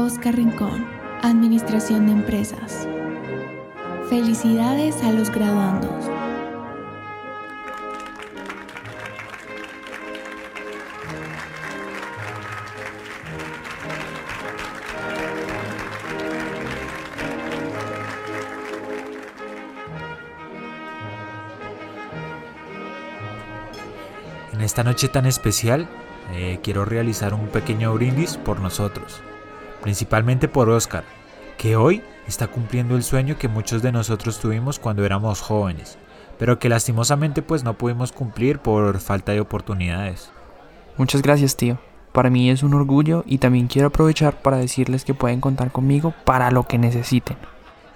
Oscar Rincón, Administración de Empresas. Felicidades a los graduandos. En esta noche tan especial, eh, quiero realizar un pequeño brindis por nosotros, principalmente por Oscar, que hoy está cumpliendo el sueño que muchos de nosotros tuvimos cuando éramos jóvenes, pero que lastimosamente pues no pudimos cumplir por falta de oportunidades. Muchas gracias, tío. Para mí es un orgullo y también quiero aprovechar para decirles que pueden contar conmigo para lo que necesiten.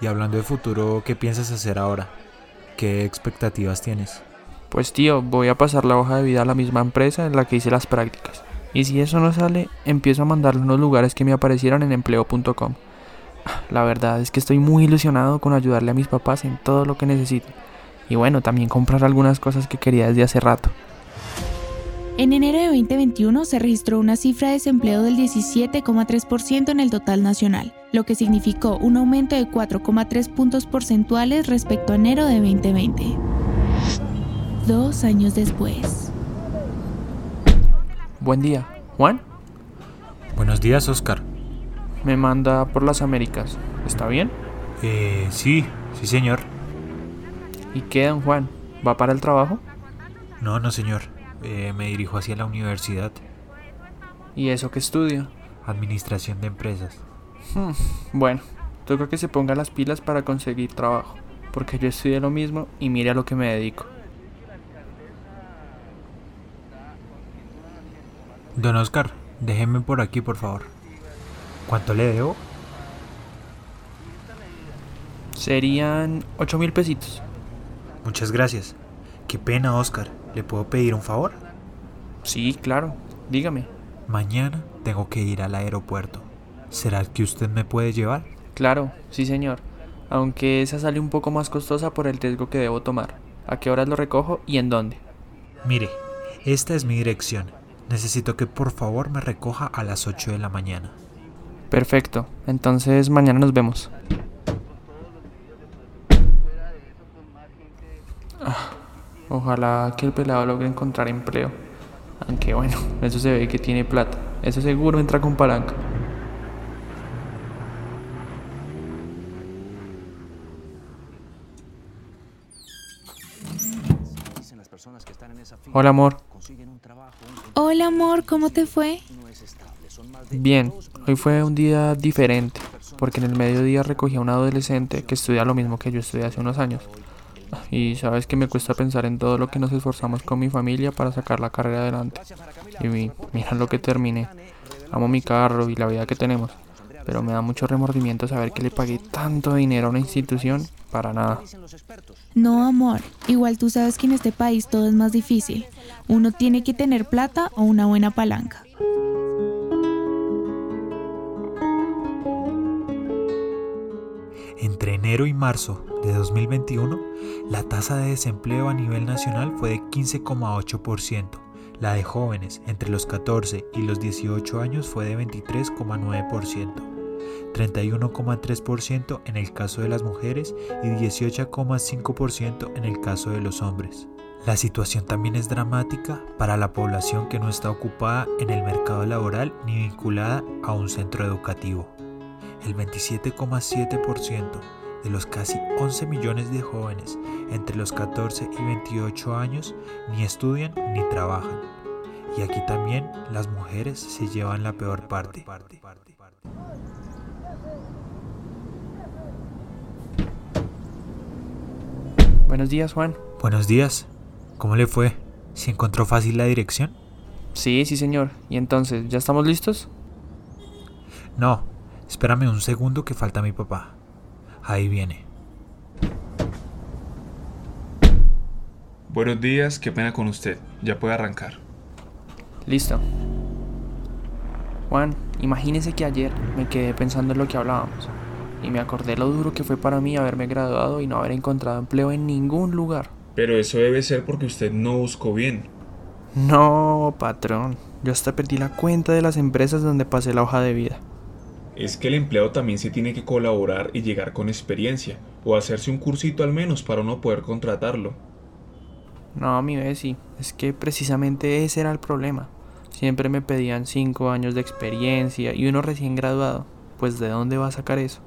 Y hablando de futuro, ¿qué piensas hacer ahora? ¿Qué expectativas tienes? Pues tío, voy a pasar la hoja de vida a la misma empresa en la que hice las prácticas. Y si eso no sale, empiezo a mandarle unos lugares que me aparecieron en empleo.com. La verdad es que estoy muy ilusionado con ayudarle a mis papás en todo lo que necesiten. Y bueno, también comprar algunas cosas que quería desde hace rato. En enero de 2021 se registró una cifra de desempleo del 17,3% en el total nacional, lo que significó un aumento de 4,3 puntos porcentuales respecto a enero de 2020 dos años después. Buen día, Juan. Buenos días, Oscar. Me manda por las Américas. ¿Está bien? Eh, sí, sí, señor. ¿Y qué, don Juan? ¿Va para el trabajo? No, no, señor. Eh, me dirijo hacia la universidad. ¿Y eso qué estudia? Administración de empresas. Hmm, bueno, toca que se ponga las pilas para conseguir trabajo, porque yo estudié lo mismo y mire a lo que me dedico. Don Oscar, déjeme por aquí, por favor. ¿Cuánto le debo? Serían ocho mil pesitos. Muchas gracias. Qué pena, Oscar. ¿Le puedo pedir un favor? Sí, claro. Dígame. Mañana tengo que ir al aeropuerto. ¿Será que usted me puede llevar? Claro, sí, señor. Aunque esa sale un poco más costosa por el riesgo que debo tomar. ¿A qué horas lo recojo y en dónde? Mire, esta es mi dirección. Necesito que por favor me recoja a las 8 de la mañana. Perfecto, entonces mañana nos vemos. Ah, ojalá que el pelado logre encontrar empleo. Aunque bueno, eso se ve que tiene plata. Eso seguro entra con palanca. Hola amor. Hola amor, ¿cómo te fue? Bien, hoy fue un día diferente, porque en el mediodía recogí a un adolescente que estudia lo mismo que yo estudié hace unos años. Y sabes que me cuesta pensar en todo lo que nos esforzamos con mi familia para sacar la carrera adelante. Y mira lo que terminé. Amo mi carro y la vida que tenemos pero me da mucho remordimiento saber que le pagué tanto dinero a una institución para nada. No, amor, igual tú sabes que en este país todo es más difícil. Uno tiene que tener plata o una buena palanca. Entre enero y marzo de 2021, la tasa de desempleo a nivel nacional fue de 15,8%. La de jóvenes entre los 14 y los 18 años fue de 23,9%. 31,3% en el caso de las mujeres y 18,5% en el caso de los hombres. La situación también es dramática para la población que no está ocupada en el mercado laboral ni vinculada a un centro educativo. El 27,7% de los casi 11 millones de jóvenes entre los 14 y 28 años ni estudian ni trabajan. Y aquí también las mujeres se llevan la peor parte. Buenos días, Juan. Buenos días. ¿Cómo le fue? ¿Se encontró fácil la dirección? Sí, sí, señor. ¿Y entonces, ya estamos listos? No, espérame un segundo que falta mi papá. Ahí viene. Buenos días, qué pena con usted. Ya puede arrancar. Listo. Juan, imagínese que ayer me quedé pensando en lo que hablábamos y me acordé lo duro que fue para mí haberme graduado y no haber encontrado empleo en ningún lugar. Pero eso debe ser porque usted no buscó bien. No, patrón. Yo hasta perdí la cuenta de las empresas donde pasé la hoja de vida. Es que el empleado también se tiene que colaborar y llegar con experiencia, o hacerse un cursito al menos para no poder contratarlo. No, mi Bessie, es que precisamente ese era el problema. Siempre me pedían cinco años de experiencia y uno recién graduado. Pues ¿de dónde va a sacar eso?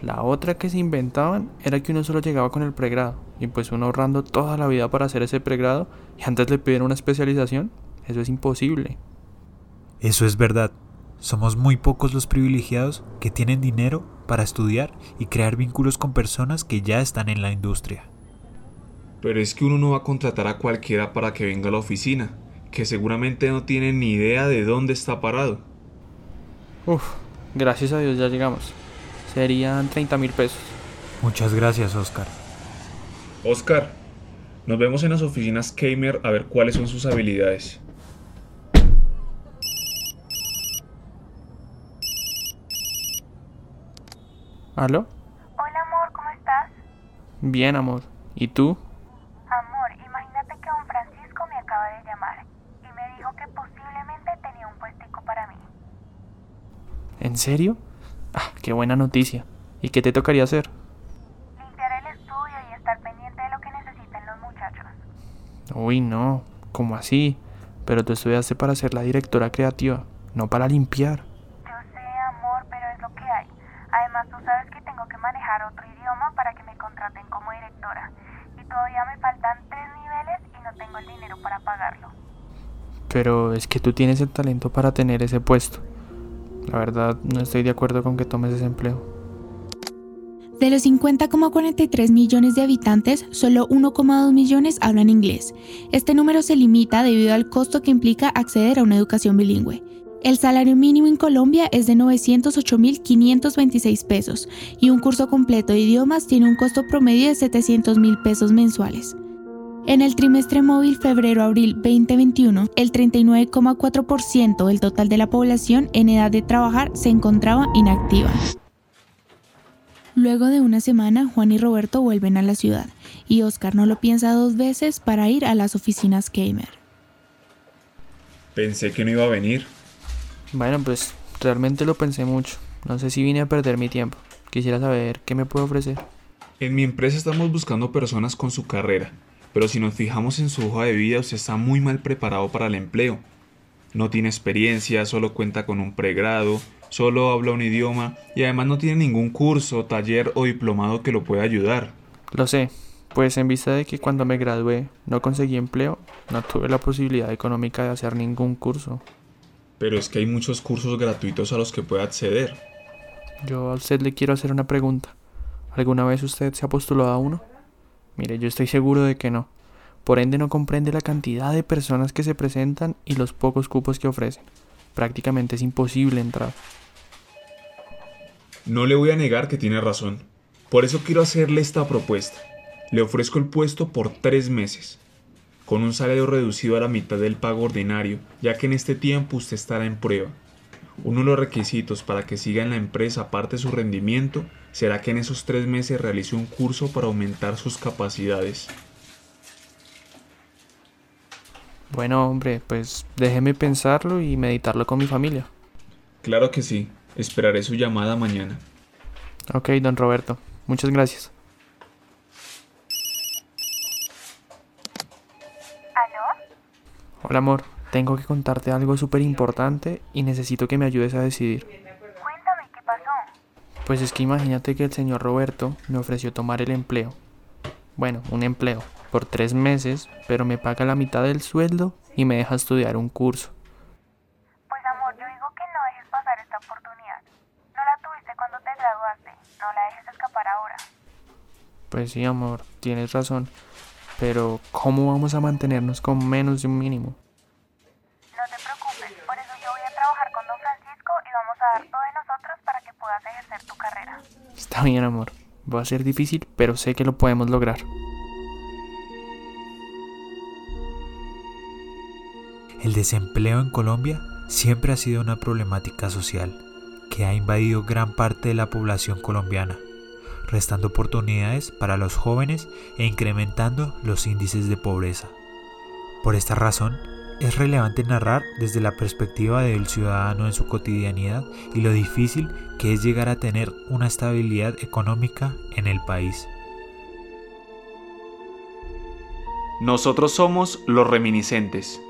La otra que se inventaban era que uno solo llegaba con el pregrado, y pues uno ahorrando toda la vida para hacer ese pregrado y antes le pidieron una especialización, eso es imposible. Eso es verdad. Somos muy pocos los privilegiados que tienen dinero para estudiar y crear vínculos con personas que ya están en la industria. Pero es que uno no va a contratar a cualquiera para que venga a la oficina, que seguramente no tiene ni idea de dónde está parado. Uf, gracias a Dios ya llegamos. Serían 30 mil pesos. Muchas gracias, Oscar. Oscar, nos vemos en las oficinas Kamer a ver cuáles son sus habilidades. ¿Aló? Hola amor, ¿cómo estás? Bien, amor. ¿Y tú? Amor, imagínate que don Francisco me acaba de llamar y me dijo que posiblemente tenía un puestico para mí. ¿En serio? Qué buena noticia. ¿Y qué te tocaría hacer? Limpiar el estudio y estar pendiente de lo que necesiten los muchachos. Uy, no. ¿Cómo así? Pero tú estudiaste para ser la directora creativa, no para limpiar. Yo sé, amor, pero es lo que hay. Además, tú sabes que tengo que manejar otro idioma para que me contraten como directora. Y todavía me faltan tres niveles y no tengo el dinero para pagarlo. Pero es que tú tienes el talento para tener ese puesto. La verdad, no estoy de acuerdo con que tomes ese empleo. De los 50,43 millones de habitantes, solo 1,2 millones hablan inglés. Este número se limita debido al costo que implica acceder a una educación bilingüe. El salario mínimo en Colombia es de 908.526 pesos y un curso completo de idiomas tiene un costo promedio de 700.000 pesos mensuales. En el trimestre móvil febrero-abril 2021, el 39,4% del total de la población en edad de trabajar se encontraba inactiva. Luego de una semana, Juan y Roberto vuelven a la ciudad y Oscar no lo piensa dos veces para ir a las oficinas Gamer. Pensé que no iba a venir. Bueno, pues realmente lo pensé mucho. No sé si vine a perder mi tiempo. Quisiera saber qué me puede ofrecer. En mi empresa estamos buscando personas con su carrera, pero si nos fijamos en su hoja de vida, usted está muy mal preparado para el empleo. No tiene experiencia, solo cuenta con un pregrado, solo habla un idioma y además no tiene ningún curso, taller o diplomado que lo pueda ayudar. Lo sé, pues en vista de que cuando me gradué no conseguí empleo, no tuve la posibilidad económica de hacer ningún curso. Pero es que hay muchos cursos gratuitos a los que puede acceder. Yo a usted le quiero hacer una pregunta. ¿Alguna vez usted se ha postulado a uno? Mire, yo estoy seguro de que no. Por ende no comprende la cantidad de personas que se presentan y los pocos cupos que ofrecen. Prácticamente es imposible entrar. No le voy a negar que tiene razón. Por eso quiero hacerle esta propuesta. Le ofrezco el puesto por tres meses, con un salario reducido a la mitad del pago ordinario, ya que en este tiempo usted estará en prueba. Uno de los requisitos para que siga en la empresa aparte de su rendimiento será que en esos tres meses realice un curso para aumentar sus capacidades. Bueno, hombre, pues déjeme pensarlo y meditarlo con mi familia. Claro que sí, esperaré su llamada mañana. Ok, don Roberto, muchas gracias. ¿Aló? Hola amor, tengo que contarte algo súper importante y necesito que me ayudes a decidir. Cuéntame, ¿qué pasó? Pues es que imagínate que el señor Roberto me ofreció tomar el empleo. Bueno, un empleo por tres meses, pero me paga la mitad del sueldo y me deja estudiar un curso. Pues amor, yo digo que no dejes pasar esta oportunidad. No la tuviste cuando te graduaste. No la dejes escapar ahora. Pues sí, amor, tienes razón. Pero, ¿cómo vamos a mantenernos con menos de un mínimo? No te preocupes, por eso yo voy a trabajar con don Francisco y vamos a dar todo de nosotros para que puedas ejercer tu carrera. Está bien, amor. Va a ser difícil, pero sé que lo podemos lograr. El desempleo en Colombia siempre ha sido una problemática social que ha invadido gran parte de la población colombiana, restando oportunidades para los jóvenes e incrementando los índices de pobreza. Por esta razón, Es relevante narrar desde la perspectiva del ciudadano en su cotidianidad y lo difícil que es llegar a tener una estabilidad económica en el país. Nosotros somos los reminiscentes